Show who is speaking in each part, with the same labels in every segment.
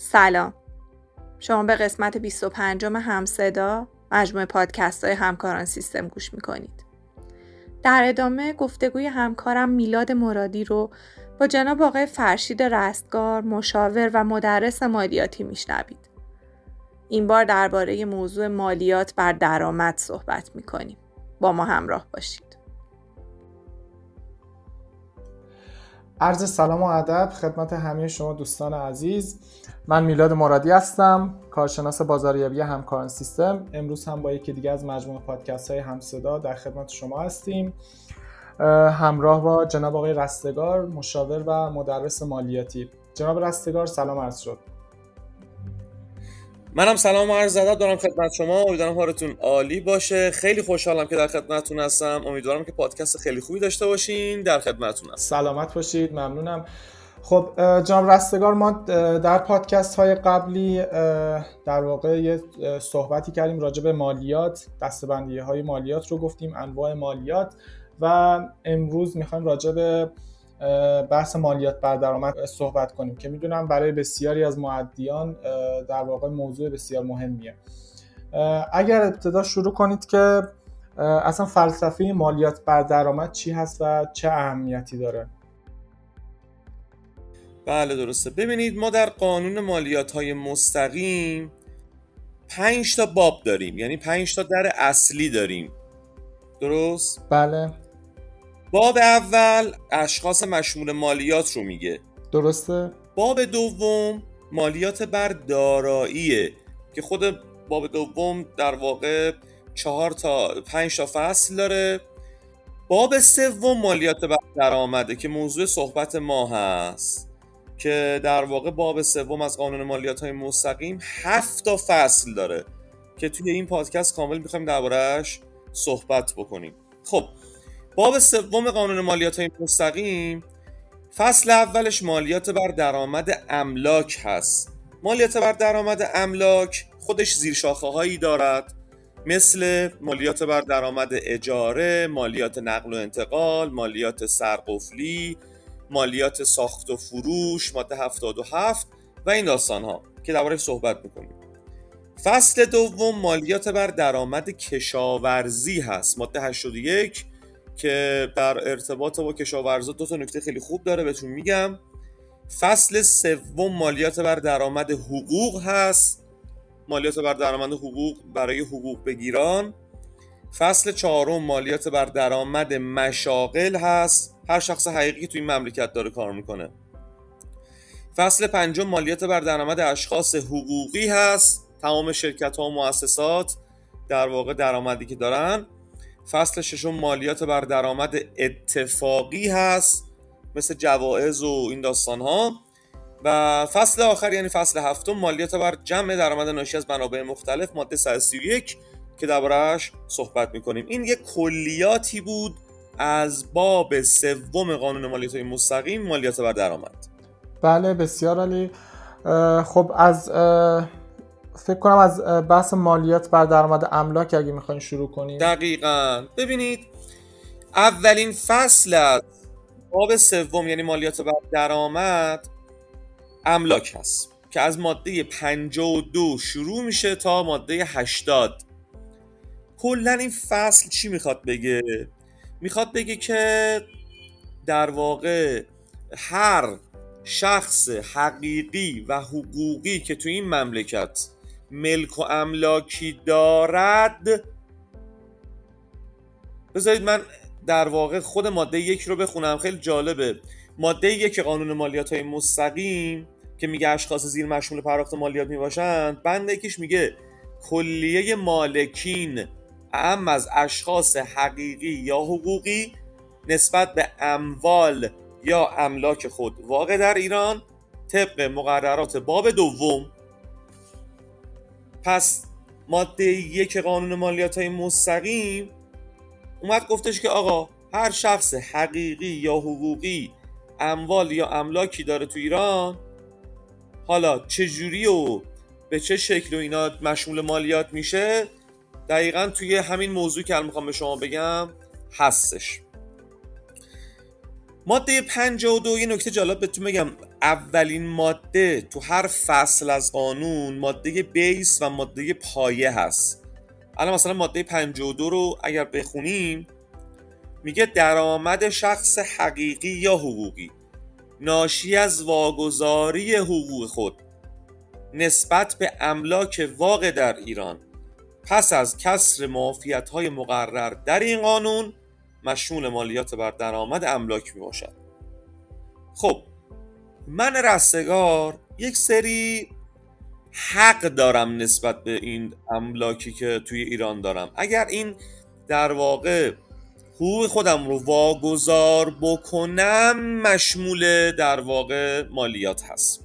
Speaker 1: سلام. شما به قسمت 25 همصدا مجموعه پادکست های همکاران سیستم گوش می‌کنید. در ادامه گفتگوی همکارم میلاد مرادی رو با جناب آقای فرشید رستگار مشاور و مدرس مالیاتی میشنوید. این بار درباره موضوع مالیات بر درآمد صحبت می‌کنیم. با ما همراه باشید.
Speaker 2: عرض سلام و ادب خدمت همه شما دوستان عزیز. من میلاد مرادی هستم کارشناس بازاریابی همکاران سیستم. امروز هم با یکی دیگه از مجموعه پادکست های همصدا در خدمت شما هستیم. همراه با جناب آقای رستگار مشاور و مدرس مالیاتی. جناب رستگار سلام عرض شد.
Speaker 3: منم سلام عرض ادب دارم خدمت شما. امیدوارم حالتون عالی باشه. خیلی خوشحالم که در خدمتتون هستم. امیدوارم که پادکست خیلی خوبی داشته باشین در خدمتتون هستم.
Speaker 2: سلامت باشید. ممنونم. خب جناب رستگار ما در پادکست های قبلی در واقع یه صحبتی کردیم راجع به مالیات. دستبندی های مالیات رو گفتیم انواع مالیات. و امروز می‌خوایم راجع به بحث مالیات بر درآمد صحبت کنیم که می‌دونم برای بسیاری از معدیان در واقع موضوع بسیار مهمیه. اگر ابتدا شروع کنید که اصلا فلسفه مالیات بر درآمد چی هست و چه اهمیتی داره؟
Speaker 3: بله درسته. ببینید ما در قانون مالیات های مستقیم پنج تا باب داریم. یعنی پنج تا در اصلی داریم. درست؟
Speaker 2: بله.
Speaker 3: باب اول اشخاص مشمول مالیات رو میگه.
Speaker 2: درسته؟
Speaker 3: باب دوم مالیات بر داراییه که خود باب دوم در واقع چهار تا پنج تا فصل داره. باب سوم مالیات بر درآمده که موضوع صحبت ما هست که در واقع باب سوم از قانون مالیات های مستقیم هفت تا فصل داره که توی این پادکست کامل می‌خوایم دربارهش صحبت بکنیم. خب باب سوم قانون مالیات های مستقیم فصل اولش مالیات بر درآمد املاک هست مالیات بر درآمد املاک خودش زیر شاخه هایی دارد مثل مالیات بر درآمد اجاره، مالیات نقل و انتقال، مالیات سرقفلی، مالیات ساخت و فروش، ماده 77 و این داستان ها که درباره صحبت می‌کنیم. فصل دوم مالیات بر درآمد کشاورزی هست ماده 81 که در ارتباط با کشاورزا دو تا نکته خیلی خوب داره بهتون میگم. فصل سوم مالیات بر درآمد حقوق هست. مالیات بر درآمد حقوق برای حقوق بگیران. فصل چهارم مالیات بر درآمد مشاغل هست. هر شخص حقیقی تو این مملکت داره کار می‌کنه. فصل پنجم مالیات بر درآمد اشخاص حقوقی هست. تمام شرکت ها و مؤسسات در واقع درآمدی که دارن. فصل ششم مالیات بر درآمد اتفاقی هست مثل جوائز و این داستان ها و فصل آخر یعنی فصل هفتم مالیات بر جمع درآمد ناشی از منابع مختلف ماده 131 که دربارهش صحبت می‌کنیم. این یک کلیاتی بود از باب سوم قانون مالیات های مستقیم مالیات بر درآمد.
Speaker 2: بله بسیار عالی. خب از فکر کنم از بحث مالیات بر درآمد املاک اگه می‌خواین شروع کنیم.
Speaker 3: دقیقا. ببینید اولین فصل از باب سوم یعنی مالیات بر درآمد املاک هست که از ماده 52 شروع میشه تا ماده 80 کلا این فصل چی می‌خواد بگه؟ می‌خواد بگه که در واقع هر شخص حقیقی و حقوقی که تو این مملکت ملک و املاکی دارد. بذارید من در واقع خود ماده یک رو بخونم. خیلی جالبه. ماده یک قانون مالیات های مستقیم که میگه اشخاص زیر مشمول پرداخت مالیات می‌باشند بند یکیش میگه کلیه مالکین ام از اشخاص حقیقی یا حقوقی نسبت به اموال یا املاک خود. واقع در ایران طبق مقررات باب دوم پس ماده یک قانون مالیات های مستقیم اومد گفتش که آقا هر شخص حقیقی یا حقوقی اموال یا املاکی داره تو ایران حالا چجوری و به چه شکل و اینا مشمول مالیات میشه دقیقا توی همین موضوع که الان می‌خوام به شما بگم هستش. ماده 52 یه نکته جالب بهتون بگم. اولین ماده تو هر فصل از قانون ماده بیس و ماده پایه هست. الان مثلا ماده 52 رو اگر بخونیم میگه درآمد شخص حقیقی یا حقوقی. ناشی از واگذاری حقوق خود نسبت به املاک واقع در ایران. پس از کسر معافیت های مقرر در این قانون مشمول مالیات بر درآمد املاک می باشد خب من رستگار یک سری حق دارم نسبت به این املاکی که توی ایران دارم. اگر این در واقع حقوق خودم رو واگذار بکنم مشمول در واقع مالیات هست.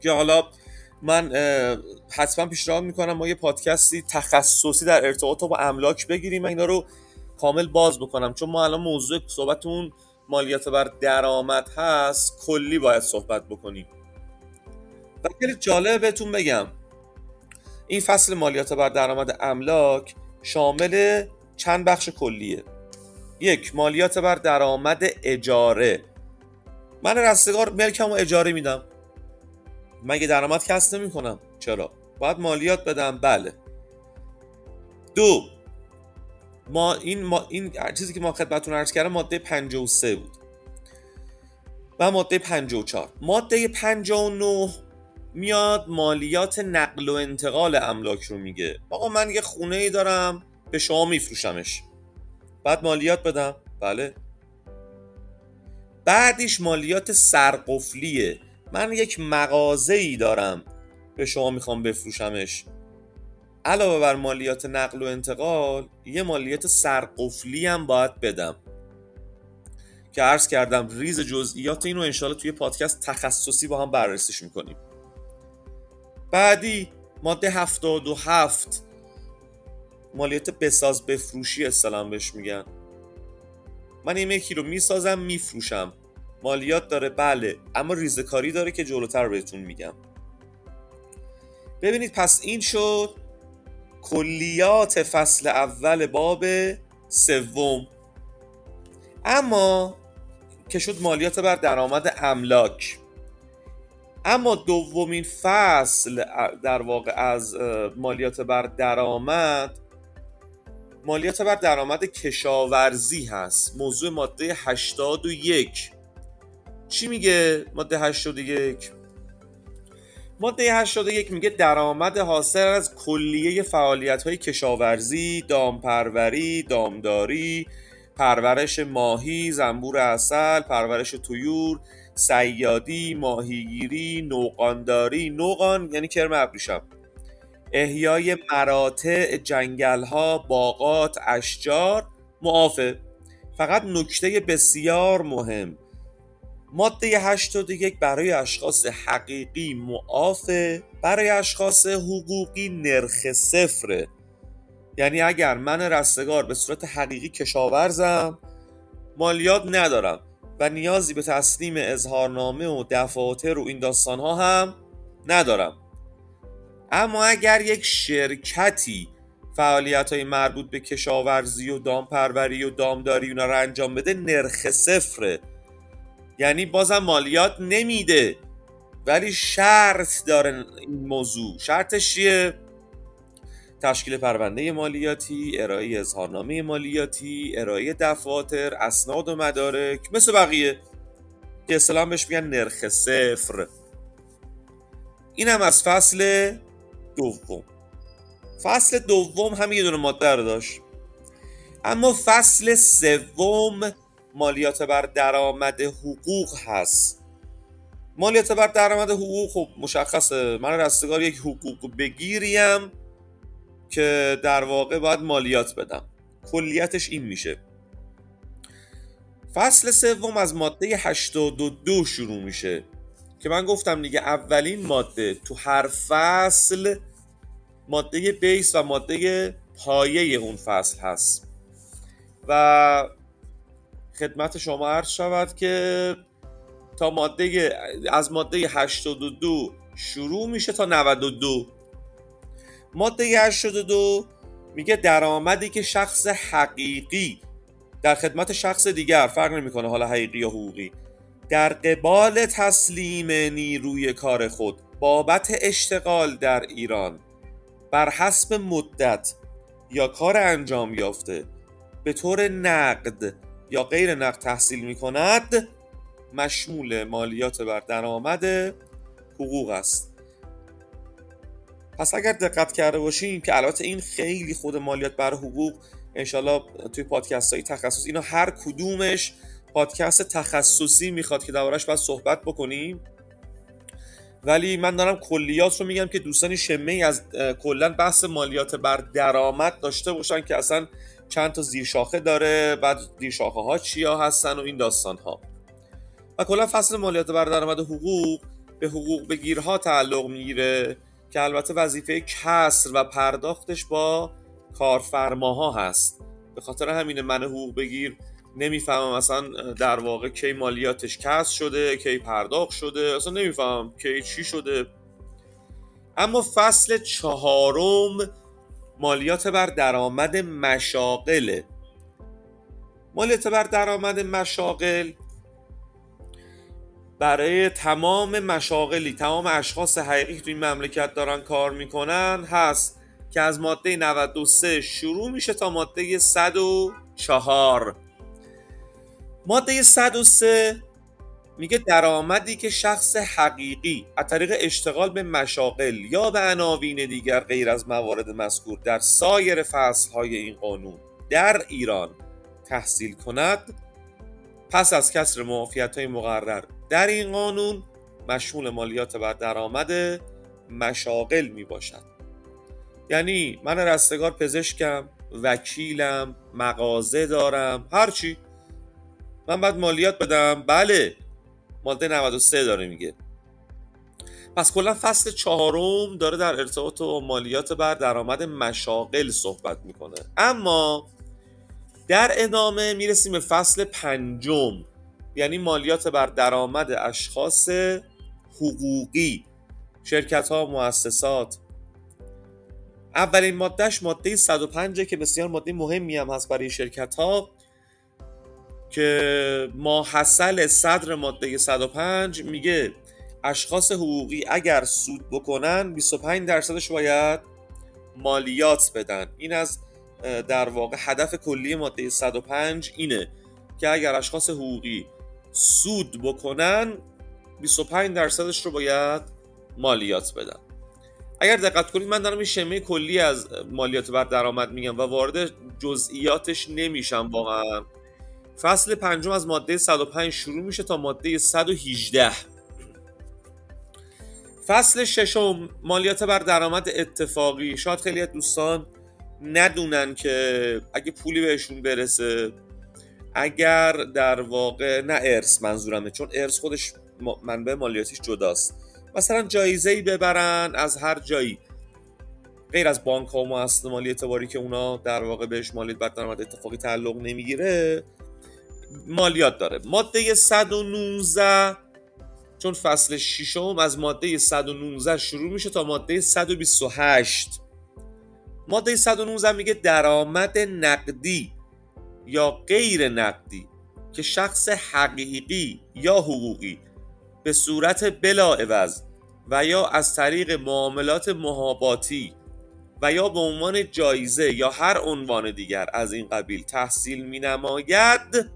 Speaker 3: که حالا من حتما پیشنهاد می‌کنم ما یه پادکستی تخصصی در ارتباط با املاک بگیریم اینا رو کامل باز بکنم. چون ما الان موضوع صحبتمون مالیات بر درآمد هست کلی باید صحبت بکنیم. و خیلی جالب بهتون بگم. این فصل مالیات بر درآمد املاک شامل چند بخش کلیه. یک مالیات بر درآمد اجاره. من رستگار ملکم و اجاره میدم. مگه درآمد کسب نمی کنم چرا؟ باید مالیات بدم. بله. دو ما این ما این چیزی که ما خدمتتون عرض کردم ماده 53 بود. و ماده 54 ماده 59 میاد مالیات نقل و انتقال املاک رو میگه. آقا من یه خونه ای دارم به شما میفروشمش. بعد مالیات بدم. بله. بعدش مالیات سرقفلیه. من یک مغازه ای دارم به شما می‌خوام بفروشمش. علاوه بر مالیات نقل و انتقال یه مالیات سرقفلی هم باید بدم. که عرض کردم ریز جزئیات اینو انشالله توی پادکست تخصصی با هم بررسیش می‌کنیم. بعدی ماده 77 مالیات بساز بفروشی استلام بهش میگن. من این یکی رو می‌سازم میفروشم. مالیات داره بله. اما ریزکاری داره که جلوتر بهتون میگم. ببینید پس این شد. کلیات فصل اول باب سوم. اما که شد مالیات بر درآمد املاک. اما دومین فصل در واقع از مالیات بر درآمد مالیات بر درآمد کشاورزی هست. موضوع ماده 81 چی میگه ماده 81 ماده 81 میگه درآمد حاصل از کلیه فعالیت های کشاورزی، دامپروری، دامداری، پرورش ماهی، زنبور اصل، پرورش تویور، سیادی، ماهیگیری، نوقانداری، نوقان یعنی کرم ابریشم. احیای مراتع جنگل ها، باغات، اشجار معافه. فقط نکته بسیار مهم. ماده 81 برای اشخاص حقیقی معافه برای اشخاص حقوقی نرخ صفره یعنی اگر من رستگار به صورت حقیقی کشاورزم مالیات ندارم و نیازی به تسلیم اظهارنامه و دفاتر و این داستان ها هم ندارم. اما اگر یک شرکتی فعالیت های مربوط به کشاورزی و دامپروری و دامداری اونا رو انجام بده نرخ صفره. یعنی بازم مالیات نمیده. ولی شرط داره این موضوع. شرطش چیه؟ تشکیل پرونده مالیاتی ارائه اظهارنامه مالیاتی ارائه دفاتر اسناد و مدارک. مثل بقیه. که اسلام بهش میگن نرخ صفر. این هم از فصل دوم. فصل دوم هم یه دونه ماده رو داشت. اما فصل سوم مالیات بر درآمد حقوق هست. مالیات بر درآمد حقوق خب مشخصه. من رستگار یک حقوق بگیریم که در واقع باید مالیات بدم. کلیتش این میشه. فصل سوم از ماده 82 شروع میشه که من گفتم دیگه اولین ماده تو هر فصل ماده بیس و ماده پایه اون فصل هست. و خدمت شما عرض شود که تا ماده از ماده 82 شروع میشه تا 92 ماده 82 میگه درآمدی که شخص حقیقی در خدمت شخص دیگر فرق نمی‌کنه حالا حقیقی یا حقوقی در قبال تسلیم نیروی کار خود بابت اشتغال در ایران بر حسب مدت یا کار انجام یافته به طور نقد یا غیر نقد تحصیل می کند مشمول مالیات بر درآمد حقوق است. پس اگر دقت کرده باشیم که البته این خیلی خود مالیات بر حقوق انشالله توی پادکست های تخصص اینا هر کدومش پادکست تخصصی می‌خواد که دربارش باید صحبت بکنیم. ولی من دارم کلیات رو میگم که دوستانی شمه از کلا بحث مالیات بر درآمد داشته باشن که اصلا چند تا زیرشاخه داره بعد زیرشاخه ها چیا هستن و این داستان ها و کلا فصل مالیات بر درآمد حقوق به حقوق بگیرها تعلق می‌گیره که البته وظیفه کسر و پرداختش با کارفرماها هست. به خاطر همین من حقوق بگیر نمی‌فهمم اصلا در واقع کی مالیاتش کسر شده کی پرداخت شده اصلا نمی‌فهمم کی چی شده. اما فصل چهارم مالیات بر درآمد مشاغله مالیات بر درآمد مشاغل برای تمام مشاغلی تمام اشخاص حقیقی تو این مملکت دارن کار می‌کنن هست که از ماده 93 شروع میشه تا ماده 104 ماده 103 میگه درآمدی که شخص حقیقی از طریق اشتغال به مشاغل یا به عناوین دیگر غیر از موارد مذکور در سایر فصلهای این قانون در ایران تحصیل کند پس از کسر معافیت های مقرر در این قانون مشمول مالیات بر درآمد مشاغل می باشد یعنی من رستگار پزشکم وکیلم مغازه دارم هرچی من باید مالیات بدم. بله. ماده 93 داره میگه. پس کلا فصل چهارم داره در ارتباط با مالیات بر درآمد مشاغل صحبت می‌کنه. اما در ادامه می‌رسیم به فصل پنجم یعنی مالیات بر درآمد اشخاص حقوقی شرکت ها مؤسسات. اولین مادهش ماده 105 که بسیار ماده مهمی هم هست برای شرکت ها که ماحصل صدر ماده 105 میگه اشخاص حقوقی اگر سود بکنن 25 درصدش باید مالیات بدن. این از در واقع هدف کلی ماده 105 اینه که اگر اشخاص حقوقی سود بکنن 25 درصدش رو باید مالیات بدن. اگر دقت کنید من دارم این شمه کلی از مالیات بر درآمد میگم و وارد جزئیاتش نمیشم واقعا. فصل پنجم از ماده 105 شروع میشه تا ماده 118 فصل ششم مالیات بر درآمد اتفاقی. شاید خیلی از دوستان ندونن که اگه پولی بهشون برسه اگر در واقع نه ارث منظورمه چون ارث خودش منبع مالیاتیش جداست. مثلا جایزه ای ببرن از هر جایی. غیر از بانک ها و مؤسسات مالی اعتباری که اونا در واقع بهش مالیات بر درآمد اتفاقی تعلق نمی‌گیره. مالیات داره. ماده 119 چون فصل ششم از ماده 119 شروع میشه تا ماده 128 ماده 119 میگه درآمد نقدی یا غیر نقدی که شخص حقیقی یا حقوقی به صورت بلا عوض و یا از طریق معاملات محاباتی و یا به عنوان جایزه یا هر عنوان دیگر از این قبیل تحصیل می نماید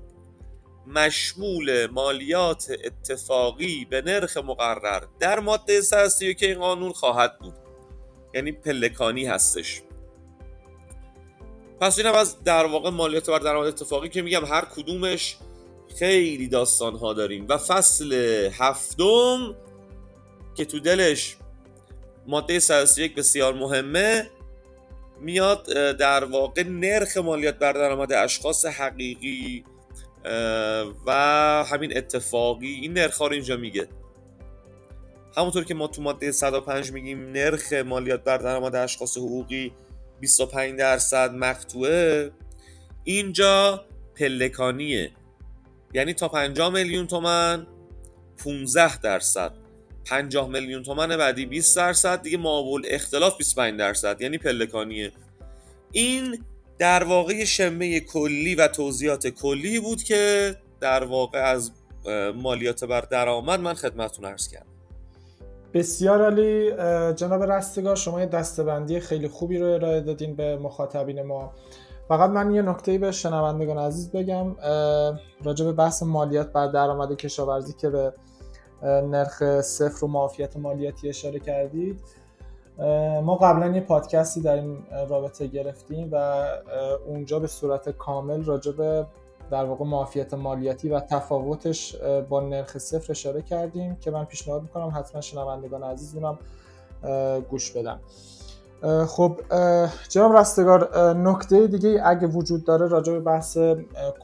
Speaker 3: مشمول مالیات اتفاقی به نرخ مقرر در ماده 131 این قانون خواهد بود. یعنی پلکانی هستش. پس اینم از در واقع مالیات بر درآمد اتفاقی که میگم هر کدومش خیلی داستان ها داریم. و فصل هفتم که تو دلش ماده 131 بسیار مهمه میاد در واقع نرخ مالیات بر درآمد اشخاص حقیقی و همین اتفاقی این نرخ رو اینجا میگه. همونطور که ما تو ماده 105 میگیم نرخ مالیات بر درآمد اشخاص حقوقی 25 درصد مقطوعه اینجا پلکانیه. یعنی تا 50 میلیون تومن 15 درصد. 50 میلیون تومن بعدی 20 درصد دیگه معاول اختلاف 25 درصد. یعنی پلکانیه. این در واقع شمه کلی و توضیحات کلی بود که در واقع از مالیات بر درآمد من خدمتتون عرض کردم.
Speaker 2: بسیار عالی. جناب رستگار شما یه دستبندی خیلی خوبی رو ارائه دادین به مخاطبین ما. فقط من یه نکته به شنوندگان عزیز بگم. راجع به بحث مالیات بر درآمد کشاورزی که به نرخ صفر و معافیت مالیاتی اشاره کردید. ما قبلا یه پادکستی در این رابطه گرفتیم و اونجا به صورت کامل راجع به در واقع معافیت مالیاتی و تفاوتش با نرخ صفر اشاره کردیم که من پیشنهاد می‌کنم حتما شنوندگان عزیز اونم گوش بدم خب جناب رستگار نکته دیگه اگه وجود داره راجع به بحث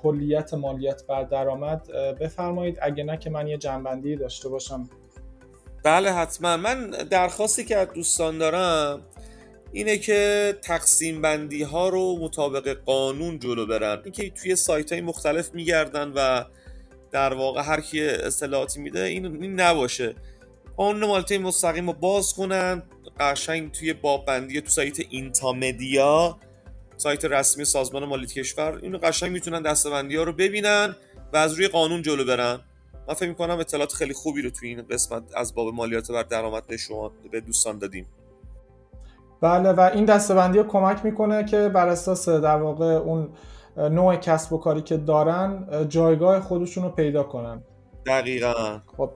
Speaker 2: کلیت مالیات بر درآمد بفرمایید. اگه نه که من یه جنبندی داشته باشم.
Speaker 3: بله حتما. من درخواستی که از دوستان دارم اینه که تقسیم بندی ها رو مطابق قانون جلو برن. اینکه توی سایت های مختلف میگردن و در واقع هر کی اصطلاحاتی میده این, این نباشه. قانون مالیات مستقیم رو باز کنن. قشنگ توی باب بندی تو سایت اینتامدیا سایت رسمی سازمان مالیات کشور اینو قشنگ می‌تونن دستبندی ها رو ببینن و از روی قانون جلو برن. من فکر می‌کنم اطلاعات خیلی خوبی رو توی این قسمت از باب مالیات بر درآمد به شما به دوستان دادیم.
Speaker 2: بله و این دستبندی کمک می‌کنه که بر اساس در واقع اون نوع کسب و کاری که دارن جایگاه خودشون رو پیدا کنن.
Speaker 3: دقیقا.
Speaker 2: خب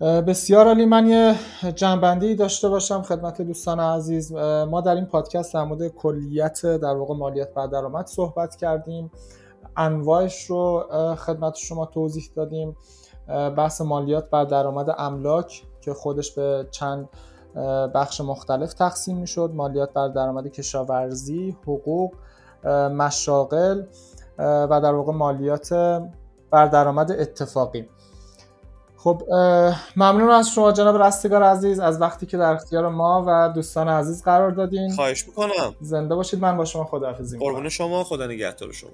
Speaker 2: بسیار عالی. من یه جنبندی داشته باشم خدمت دوستان عزیز. ما در این پادکست در مورد کلیت در واقع مالیات بر درآمد صحبت کردیم. انواعش رو خدمت شما توضیح دادیم. بحث مالیات بر درآمد املاک که خودش به چند بخش مختلف تقسیم می‌شد. مالیات بر درآمد کشاورزی حقوق مشاغل و در واقع مالیات بر درآمد اتفاقی. خب ممنون از شما جناب رستگار عزیز از وقتی که در اختیار ما و دوستان عزیز قرار دادین.
Speaker 3: خواهش می‌کنم.
Speaker 2: زنده باشید. من با شما خداحافظی
Speaker 3: می‌کنم. قربون شما. خدا نگهدار شما.